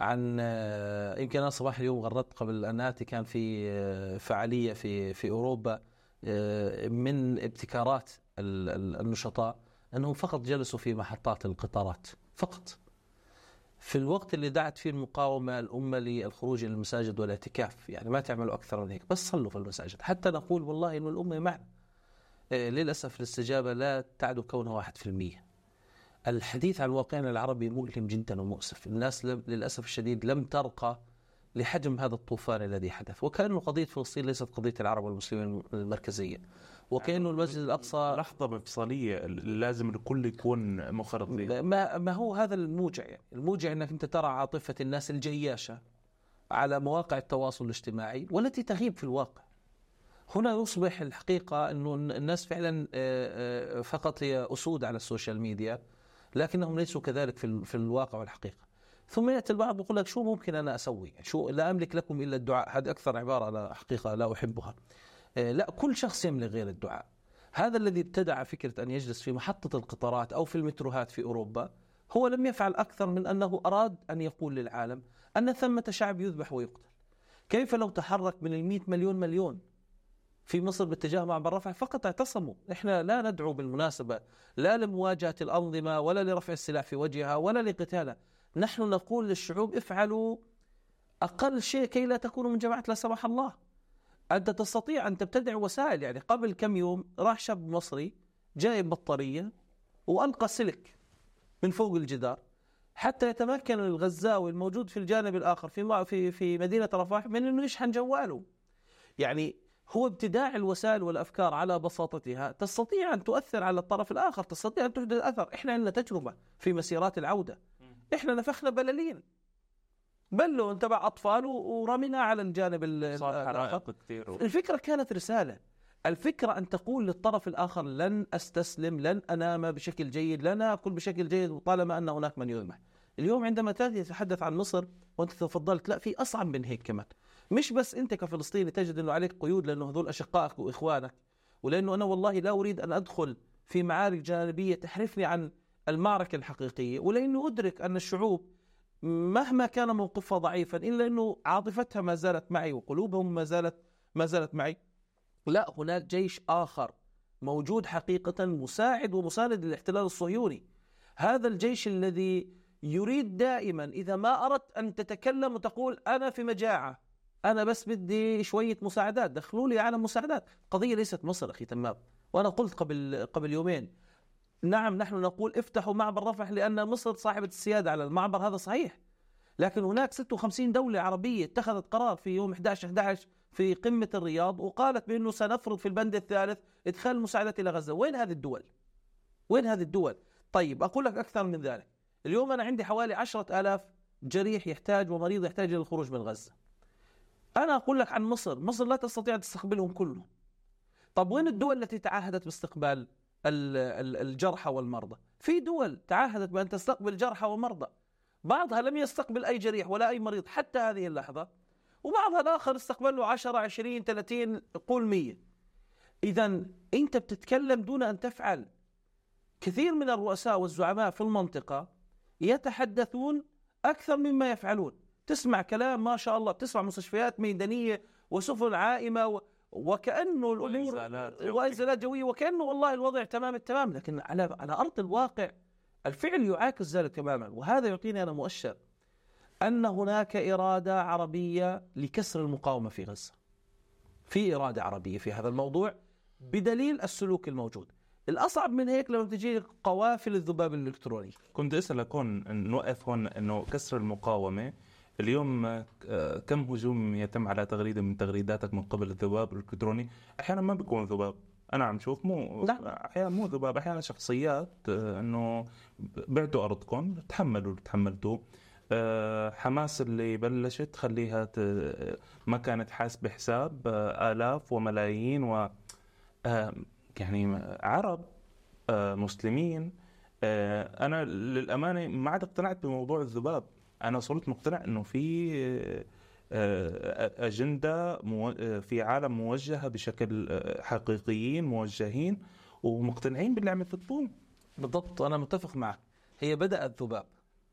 عن آه، يمكن أنا صباح اليوم غردت قبل أن آتي كان في آه، فعالية في في أوروبا آه، من ابتكارات ال- ال- النشطاء أنهم فقط جلسوا في محطات القطارات فقط. في الوقت اللي دعت فيه المقاومة الأمة للخروج إلى المساجد والاعتكاف يعني ما تعملوا أكثر من هيك بس صلوا في المساجد. حتى نقول والله إنه الأمة معنا آه، للأسف الاستجابة لا تعد كونها واحد في المية. الحديث عن واقعنا العربي مؤلم جدا ومؤسف. الناس للأسف الشديد لم ترقى لحجم هذا الطوفان الذي حدث. وكأنه قضية فلسطين ليست قضية العرب والمسلمين المركزية. وكأنه المسجد الأقصى لحظة مفصلية لازم الكل يكون منخرط فيها. ما ما هو هذا الموجع؟ يعني الموجع إنك أنت ترى عاطفه الناس الجياشة على مواقع التواصل الاجتماعي والتي تغيب في الواقع. هنا يصبح الحقيقة إنه الناس فعلا آه، آه، فقط هي أسود على السوشيال ميديا لكنهم ليسوا كذلك في ال- في الواقع والحقيقة. ثم يأتي البعض يقول لك شو ممكن أنا أسوي؟ شو لا أملك لكم إلا الدعاء. هذه أكثر عبارة أنا حقيقة لا أحبها. آه، لا كل شخص يملك غير الدعاء. هذا الذي ابتدع فكرة أن يجلس في محطة القطارات أو في المتروهات في أوروبا هو لم يفعل أكثر من أنه أراد أن يقول للعالم أن ثمة شعب يذبح ويقتل. كيف لو تحرك من المئة مليون مليون في مصر باتجاه معبر رفح فقط اعتصموا. إحنا لا ندعو بالمناسبة لا لمواجهة الأنظمة ولا لرفع السلاح في وجهها ولا لقتالها. نحن نقول للشعوب افعلوا أقل شيء كي لا تكونوا من جماعة لا سمح الله. أنت تستطيع أن تبتدع وسائل يعني قبل كم يوم راح شاب مصري جايب بطارية وألقى سلك من فوق الجدار. حتى يتمكن الغزاوي الموجود في الجانب الآخر في في في مدينة رفح من أنه يشحن جواله. يعني هو ابتداع الوسائل والأفكار على بساطتها. تستطيع أن تؤثر على الطرف الآخر تستطيع أن تحدث أثر. إحنا عندنا تجربة في مسيرات العودة. إحنا نفخنا بلالين. بلون تبع أطفال و- ورمينا على الجانب ال- صار حرائق كثير. الفكرة كانت رسالة. الفكرة أن تقول للطرف الآخر لن أستسلم لن أنام بشكل جيد لن أكل بشكل جيد طالما أن هناك من يذبح اليوم عندما تأتي تتحدث عن مصر وأنت تفضلت لا في أصعب من هيك كمان. مش بس أنت كفلسطيني تجد أنه عليك قيود لأنه هذول أشقائك وإخوانك ولأنه أنا والله لا أريد أن أدخل في معارك جانبية تحرفني عن المعركة الحقيقية ولأنه أدرك أن الشعوب مهما كان موقفها ضعيفا إلا أنه عاطفتها ما زالت معي وقلوبهم ما زالت ما زالت معي. لا هناك جيش آخر موجود حقيقة مساعد ومساند للاحتلال الصهيوني. هذا الجيش الذي يريد دائما إذا ما أردت أن تتكلم وتقول أنا في مجاعة أنا بس بدي شوية مساعدات دخلوا لي على مساعدات. قضية ليست مصر أخي تمام. وأنا قلت قبل قبل يومين نعم نحن نقول افتحوا معبر رفح لأن مصر صاحبة السيادة على المعبر هذا صحيح. لكن هناك 56 دولة عربية اتخذت قرار في يوم 11 11 في قمة الرياض وقالت بأنه سنفرض في البند الثالث إدخال المساعدات إلى غزة. وين هذه الدول؟ وين هذه الدول؟ طيب أقول لك أكثر من ذلك. اليوم أنا عندي حوالي عشرة آلاف جريح يحتاج ومريض يحتاج إلى الخروج من غزة. أنا أقول لك عن مصر. مصر لا تستطيع تستقبلهم كلهم. طب وين الدول التي تعهدت باستقبال ال- ال- الجرحى والمرضى. في دول تعهدت بأن تستقبل جرحى ومرضى. بعضها لم يستقبل أي جريح ولا أي مريض حتى هذه اللحظة. وبعضها الآخر استقبل له 10 20 30 قول 100 إذا أنت بتتكلم دون أن تفعل. كثير من الرؤساء والزعماء في المنطقة يتحدثون أكثر مما يفعلون. تسمع كلام ما شاء الله بتسمع مستشفيات ميدانية وسفن عائمة و... وكأنه الأمور وإنزالات جوية. وإنزالات جوية وكأنه والله الوضع تمام التمام لكن على على أرض الواقع الفعل يعاكس ذلك تماما. وهذا يعطيني أنا مؤشر أن هناك إرادة عربية لكسر المقاومة في غزة. في إرادة عربية في هذا الموضوع بدليل السلوك الموجود. الأصعب من هيك لما تجي قوافل الذباب الإلكتروني. كنت أسألك هون نوقف هون إنه كسر المقاومة اليوم آه، كم هجوم يتم على تغريدة من تغريداتك من قبل الذباب الإلكتروني؟ أحيانا ما بيكون ذباب. أنا عم شوف مو نعم. أحيانا مو ذباب أحيانا شخصيات آه، إنه بعتوا أرضكم تحملوا اللي تحملتوه. آه، حماس اللي بلشت خليها ت- ما كانت حاسبة حساب آلاف وملايين و يعني عرب مسلمين. أنا للأمانة ما عاد اقتنعت بموضوع الذباب. أنا صرت مقتنع إنه في آه، أجندة آه، في عالم موجهة بشكل آه، حقيقيين موجهين ومقتنعين باللي عم يخططوه بالضبط أنا متفق معك. هي بدأ الذباب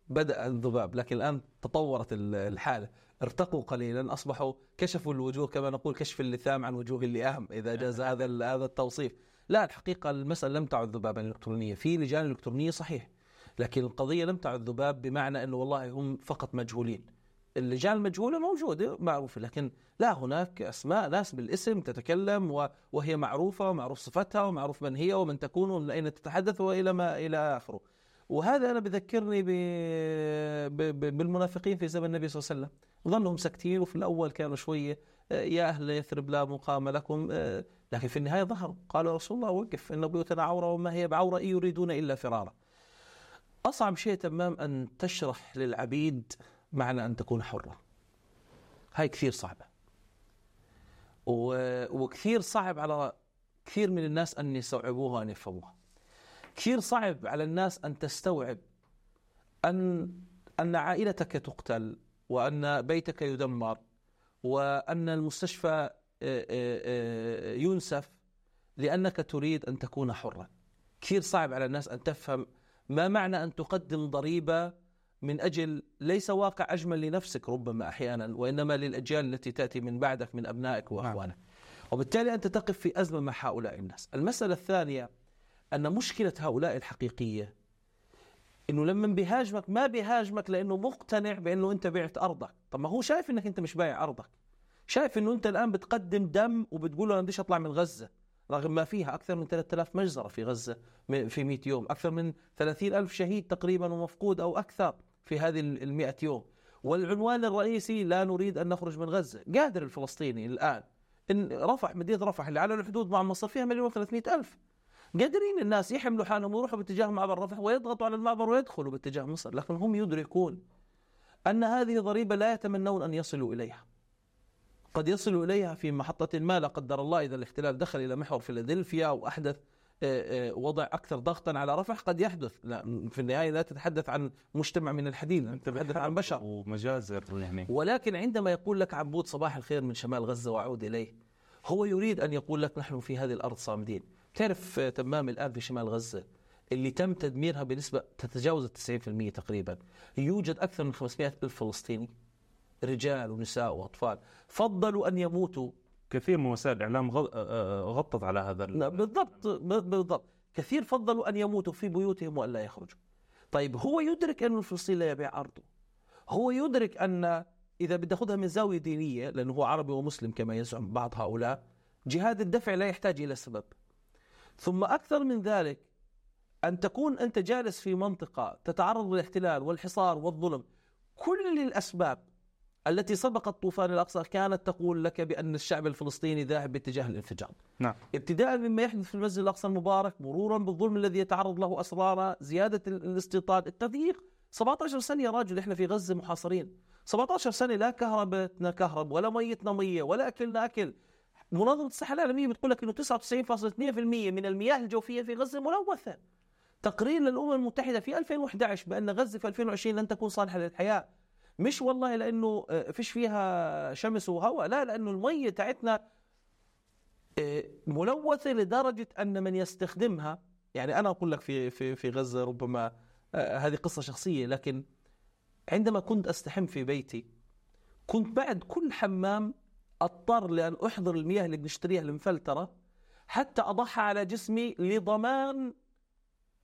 بدأ الذباب لكن الآن تطورت ال- الحالة. ارتقوا قليلا أصبحوا كشفوا الوجوه كما نقول كشف اللثام عن وجوه اللئام إذا جاز هذا هذا التوصيف. لا الحقيقة المسألة لم تعد ذبابا إلكترونية في لجان إلكترونية صحيح. لكن القضية لم تعد ذباب بمعنى أنه والله هم فقط مجهولين. اللجان المجهولة موجودة معروفة لكن لا هناك أسماء ناس بالاسم تتكلم وهي معروفة ومعروف صفتها ومعروف من هي ومن تكون ومن أين تتحدث وإلى ما إلى آخره. وهذا أنا بذكرني. بالمنافقين في زمن النبي صلى الله عليه وسلم. ظلهم ساكتين وفي الأول كانوا شوية آه، يا أهل يثرب لا مقام لكم آه، لكن في النهاية ظهروا. قالوا رسول الله وقف إن بيوتنا عورة وما هي بعورة إن يريدون إلا فرارا. أصعب شيء تمام أن تشرح للعبيد معنى أن تكون حرة. هاي كثير صعبة. وكثير صعب على كثير من الناس أن يستوعبوها وأن يفهموها. كثير صعب على الناس أن تستوعب أن أن عائلتك تقتل وأن بيتك يدمر وأن المستشفى آه، آه، آه، ينسف لأنك تريد أن تكون حرا. كثير صعب على الناس أن تفهم ما معنى أن تقدم ضريبة من أجل ليس واقع أجمل لنفسك ربما أحيانا وإنما للأجيال التي تأتي من بعدك من أبنائك وأخوانك. وبالتالي أنت تقف في أزمة مع هؤلاء الناس. المسألة الثانية أن مشكلة هؤلاء الحقيقية إنه لما بيهاجمك ما بيهاجمك لأنه مقتنع بأنه أنت بعت أرضك، طب ما هو شايف إنك أنت مش بايع أرضك. شايف إنه أنت الآن بتقدم دم وبتقول له أنا بديش أطلع من غزة، رغم ما فيها أكثر من 3000 مجزرة في غزة م- في 100 يوم، أكثر من 30 ألف شهيد تقريبا ومفقود أو أكثر في هذه ال 100 يوم. والعنوان الرئيسي لا نريد أن نخرج من غزة، قادر الفلسطيني الآن إن رفح مدينة رفح اللي على الحدود مع مصر فيها مليون و300 ألف. قادرين الناس يحملوا حالهم ويروحوا باتجاه معبر رفح ويضغطوا على المعبر ويدخلوا باتجاه مصر لكن هم يدركون أن هذه ضريبة لا يتمنون أن يصلوا إليها قد يصلوا إليها في محطة ما لا قدر الله إذا الاحتلال دخل إلى محور فيلادلفيا وأحدث آه، آه، وضع أكثر ضغطا على رفح قد يحدث. لا في النهاية لا تتحدث عن مجتمع من الحديد أنت تتحدث عن بشر. ومجازر يعني ولكن عندما يقول لك عبود صباح الخير من شمال غزة وأعود إليه هو يريد أن يقول لك نحن في هذه الأرض صامدين. تعرف آه، تمام الآن في شمال غزة اللي تم تدميرها بنسبة تتجاوز التسعين تقريبا يوجد أكثر من 500 ألف فلسطيني. رجال ونساء وأطفال. فضلوا أن يموتوا. كثير من وسائل الإعلام غ- آه، غطت على هذا ال- لا، بالضبط بالضبط. كثير فضلوا أن يموتوا في بيوتهم وأن لا يخرجوا. طيب هو يدرك أن الفلسطيني لا يبيع أرضه. هو يدرك أن إذا بدي أخذها من زاوية دينية لأنه هو عربي ومسلم كما يزعم بعض هؤلاء جهاد الدفع لا يحتاج إلى سبب. ثم أكثر من ذلك أن تكون أنت جالس في منطقة تتعرض للاحتلال والحصار والظلم كل الأسباب التي سبقت طوفان الأقصى كانت تقول لك بأن الشعب الفلسطيني ذاهب باتجاه الانفجار. نعم. ابتداء مما يحدث في المسجد الأقصى المبارك مرورا بالظلم الذي يتعرض له اسرارا زيادة ال- الاستيطان. التضييق 17 سنة يا راجل إحنا في غزة محاصرين. 17 سنة لا كهربتنا كهرب ولا ميتنا مية ولا اكلنا اكل منظمة الصحة العالمية بتقول لك إنه 99.2% من المياه الجوفية في غزة ملوثة. تقرير للأمم المتحدة في 2011 بأن غزة في 2020 لن تكون صالحة للحياة. مش والله لأنه آه، فيش فيها شمس وهواء لا لأنه الميه تاعتنا آه، ملوثة لدرجة أن من يستخدمها يعني أنا أقول لك في في في غزة ربما آه، هذه قصة شخصية لكن عندما كنت أستحم في بيتي كنت بعد كل حمام أضطر لأن أحضر المياه اللي بنشتريها المفلترة حتى اضعها على جسمي لضمان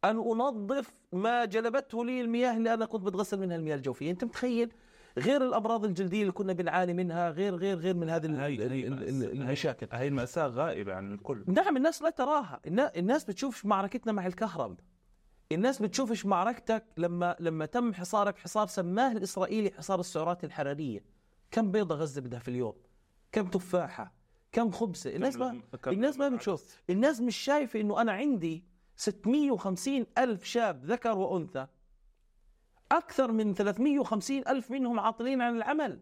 أن أنظف ما جلبته لي المياه اللي أنا كنت بتغسل منها المياه الجوفية. أنت متخيل؟ غير الأمراض الجلدية اللي كنا بنعاني منها غير غير غير من هذه المشاكل. هاي المأساة غائبة عن الكل. نعم الناس لا تراها. النا- الناس بتشوفش معركتنا مع الكهرب الناس بتشوفش معركتك لما لما تم حصارك حصار سماه الإسرائيلي حصار السعرات الحرارية. كم بيضة غزة بدها في اليوم؟ كم تفاحة؟ كم خبزة؟ الناس ما الناس ما بتشوف. الناس مش شايفة إنه أنا عندي 650 ألف شاب ذكر وأنثى. أكثر من 350 ألف منهم عاطلين عن العمل.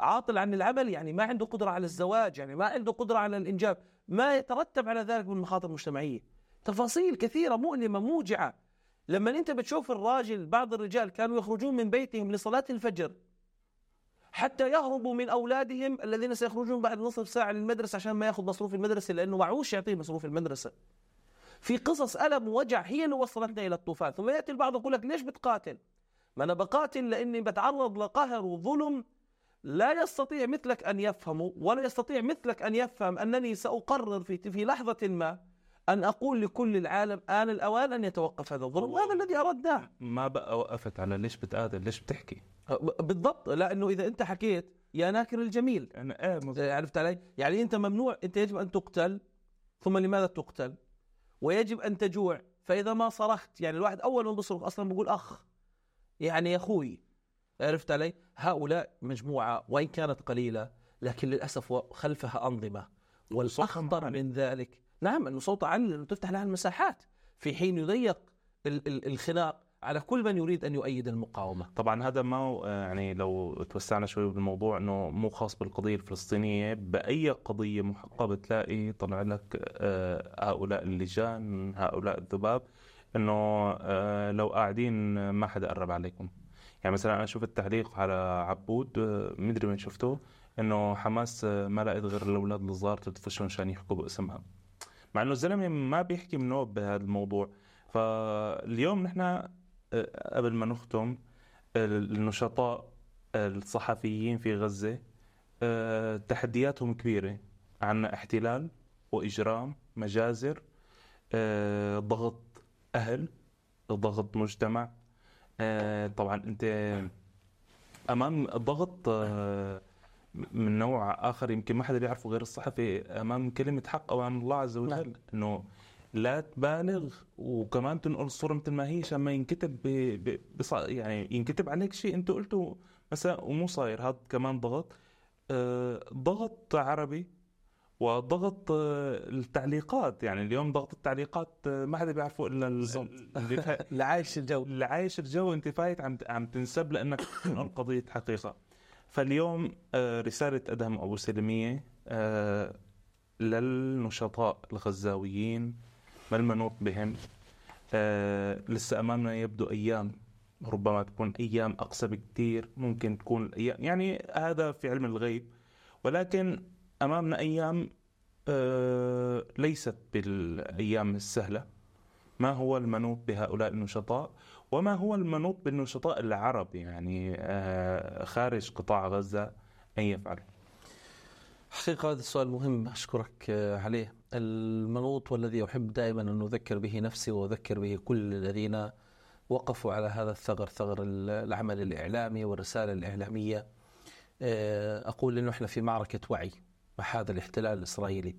عاطل عن العمل يعني ما عنده قدرة على الزواج يعني ما عنده قدرة على الإنجاب ما يترتب على ذلك من مخاطر مجتمعية. تفاصيل كثيرة مؤلمة موجعة. لما أنت بتشوف الراجل بعض الرجال كانوا يخرجون من بيتهم لصلاة الفجر حتى يهربوا من أولادهم الذين سيخرجون بعد نصف ساعة للمدرسة عشان ما ياخذ مصروف المدرسة لأنه معوش يعطيه مصروف المدرسة. في قصص ألم ووجع هي اللي وصلتنا إلى الطوفان. ثم يأتي البعض يقول لك ليش بتقاتل؟ ما أنا بقاتل لأني بتعرض لقهر وظلم. لا يستطيع مثلك أن يفهمه ولا يستطيع مثلك أن يفهم أنني سأقرر في في لحظة ما أن أقول لكل العالم آن الأوان أن يتوقف هذا الظلم. وهذا الذي أردناه. ما بقى وقفت على ليش بتقاتل؟ ليش بتحكي؟ بالضبط. لأنه إذا أنت حكيت يا ناكر الجميل. أنا مظبوط. عرفت علي؟ يعني أنت ممنوع أنت يجب أن تقتل. ثم لماذا تقتل؟ ويجب أن تجوع فإذا ما صرخت يعني الواحد أول ما بيصرخ أصلا بيقول أخ يعني يا أخوي عرفت علي؟ هؤلاء مجموعة وإن كانت قليلة لكن للأسف خلفها أنظمة والأخطر. من ذلك نعم أنه صوت عالي لأنه تفتح لها المساحات في حين يضيق ال- ال- الخناق على كل من يريد أن يؤيد المقاومة. طبعا هذا ما هو- يعني لو توسعنا شوي بالموضوع إنه مو خاص بالقضية الفلسطينية بأي قضية محقه بتلاقي طلع لك آه، هؤلاء اللجان هؤلاء الذباب إنه آه، لو قاعدين ما حدا قرب عليكم. يعني مثلا أنا شفت تعليق على عبود آه، مدري وين شفته إنه حماس آه، ما لقيت غير الأولاد الصغار تدفشهم عشان يحكوا باسمها. مع إنه الزلمة ما بيحكي من نوب بهذا الموضوع. فاليوم نحن آه، قبل ما نختم النشطاء الصحفيين في غزة آه، تحدياتهم كبيرة عنا احتلال وإجرام مجازر آه، ضغط أهل ضغط مجتمع آه، طبعا أنت أمام ضغط آه، من نوع آخر يمكن ما حدا بيعرفه غير الصحفي أمام كلمة حق أمام الله عز وجل نعم. لا تبالغ وكمان تنقل الصورة مثل ما هي عشان ما ينكتب ب... ب... بص... يعني ينكتب عليك شيء انت قلته مثلا ومو صاير. هذا كمان ضغط. آه، ضغط عربي وضغط آه، التعليقات. يعني اليوم ضغط التعليقات آه، ما حدا بيعرفه إلا ال- بالضبط. اللي, فا... لعايش الجو. اللي عايش الجو انت فايت عم عم تنسب لأنك تنقل قضية حقيقة. فاليوم آه، رسالة أدهم أبو سلمية آه، للنشطاء الغزاويين ما المنوط بهم آه، لسه أمامنا يبدو أيام ربما تكون أيام اقصى بكثير ممكن تكون الأيام يعني هذا في علم الغيب. ولكن أمامنا أيام آه، ليست بالأيام السهلة. ما هو المنوط بهؤلاء النشطاء؟ وما هو المنوط بالنشطاء العرب؟ يعني آه، خارج قطاع غزة ان يفعلوا حقيقة هذا السؤال مهم أشكرك آه، عليه. المنوط والذي أحب دائما أن أذكر به نفسي وأذكر به كل الذين وقفوا على هذا الثغر ثغر العمل الإعلامي والرسالة الإعلامية. آه، أقول أنه إحنا في معركة وعي مع هذا الاحتلال الإسرائيلي.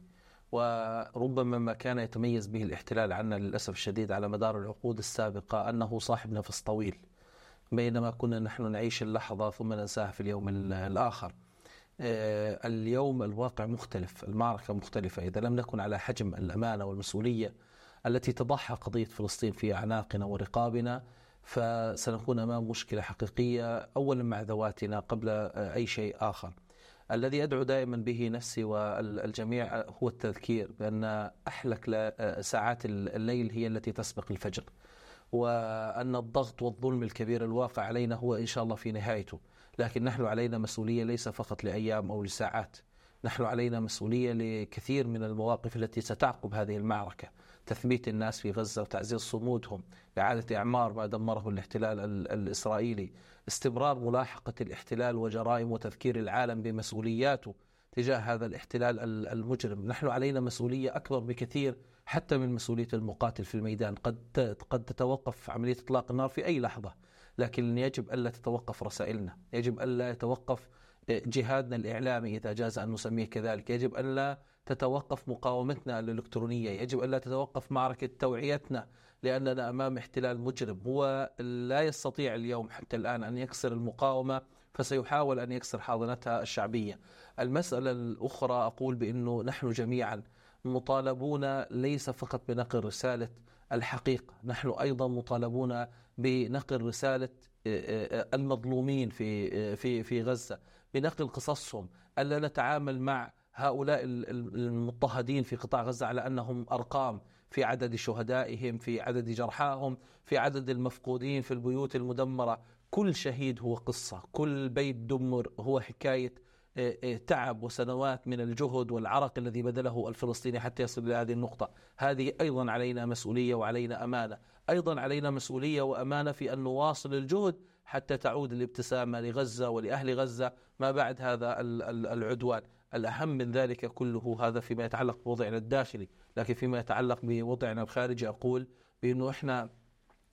وربما ما كان يتميز به الاحتلال عنا للأسف الشديد على مدار العقود السابقة أنه صاحب نفس طويل. بينما كنا نحن نعيش اللحظة ثم ننساها في اليوم ال- الآخر. اليوم الواقع مختلف المعركة مختلفة إذا لم نكن على حجم الأمانة والمسؤولية التي تضعها قضية فلسطين في أعناقنا ورقابنا فسنكون أمام مشكلة حقيقية اولا مع ذواتنا قبل أي شيء آخر. الذي أدعو دائما به نفسي والجميع هو التذكير بأن أحلك ساعات الليل هي التي تسبق الفجر. وأن الضغط والظلم الكبير الواقع علينا هو إن شاء الله في نهايته، لكن نحن علينا مسؤولية ليس فقط لأيام أو لساعات. نحن علينا مسؤولية لكثير من المواقف التي ستعقب هذه المعركة. تثبيت الناس في غزة وتعزيز صمودهم إعادة إعمار ما دمره الاحتلال الإسرائيلي استمرار ملاحقة الاحتلال وجرائم وتذكير العالم بمسؤولياته تجاه هذا الاحتلال المجرم نحن علينا مسؤولية أكبر بكثير حتى من مسؤولية المقاتل في الميدان قد قد تتوقف عملية إطلاق النار في أي لحظة لكن يجب ألا تتوقف رسائلنا يجب ألا يتوقف جهادنا الإعلامي إذا جاز أن نسميه كذلك يجب ألا تتوقف مقاومتنا الإلكترونية يجب ألا تتوقف معركة توعيتنا لأننا أمام احتلال مجرم هو لا يستطيع اليوم حتى الآن أن يكسر المقاومة فسيحاول أن يكسر حاضنتها الشعبية. المسألة الأخرى أقول بأنه نحن جميعا مطالبون ليس فقط بنقل رسالة الحقيقة نحن أيضا مطالبون بنقل رسالة المظلومين في في في غزة بنقل قصصهم ألا نتعامل مع هؤلاء المضطهدين في قطاع غزة على أنهم أرقام في عدد شهدائهم في عدد جرحاهم في عدد المفقودين في البيوت المدمرة. كل شهيد هو قصة كل بيت دمر هو حكاية آه، آه، تعب وسنوات من الجهد والعرق الذي بذله الفلسطيني حتى يصل إلى هذه النقطة. هذه أيضا علينا مسؤولية وعلينا أمانة. أيضا علينا مسؤولية وأمانة في أن نواصل الجهد حتى تعود الابتسامة لغزة ولأهل غزة ما بعد هذا العدوان. الأهم من ذلك كله هذا فيما يتعلق بوضعنا الداخلي. لكن فيما يتعلق بوضعنا الخارجي أقول بأنه إحنا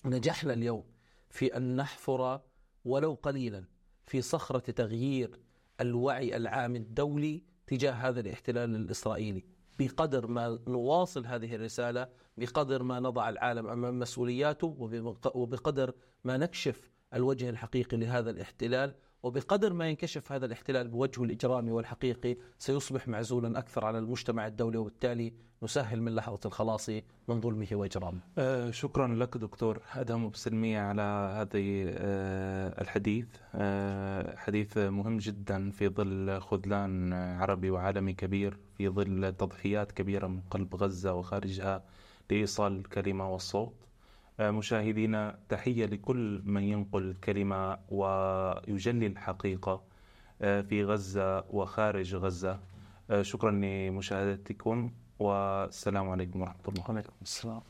نجحنا اليوم في أن نحفر ولو قليلا في صخرة تغيير الوعي العام الدولي تجاه هذا الاحتلال الإسرائيلي. بقدر ما نواصل هذه الرسالة بقدر ما نضع العالم أمام مسؤولياته وبقدر ما نكشف الوجه الحقيقي لهذا الاحتلال. وبقدر ما ينكشف هذا الاحتلال بوجهه الإجرامي والحقيقي سيصبح معزولا أكثر على المجتمع الدولي وبالتالي نسهل من لحظة الخلاص من ظلمه وإجرامه. آه شكرا لك دكتور أدهم بسلمية على هذه آه الحديث. آه حديث مهم جدا في ظل خذلان عربي وعالمي كبير في ظل تضحيات كبيرة من قلب غزة وخارجها لإيصال الكلمة والصوت. مشاهدينا تحية لكل من ينقل الكلمة ويجلي الحقيقة آه، في غزة وخارج غزة. آه، شكرا لمشاهدتكم والسلام عليكم ورحمة الله. وعليكم السلام.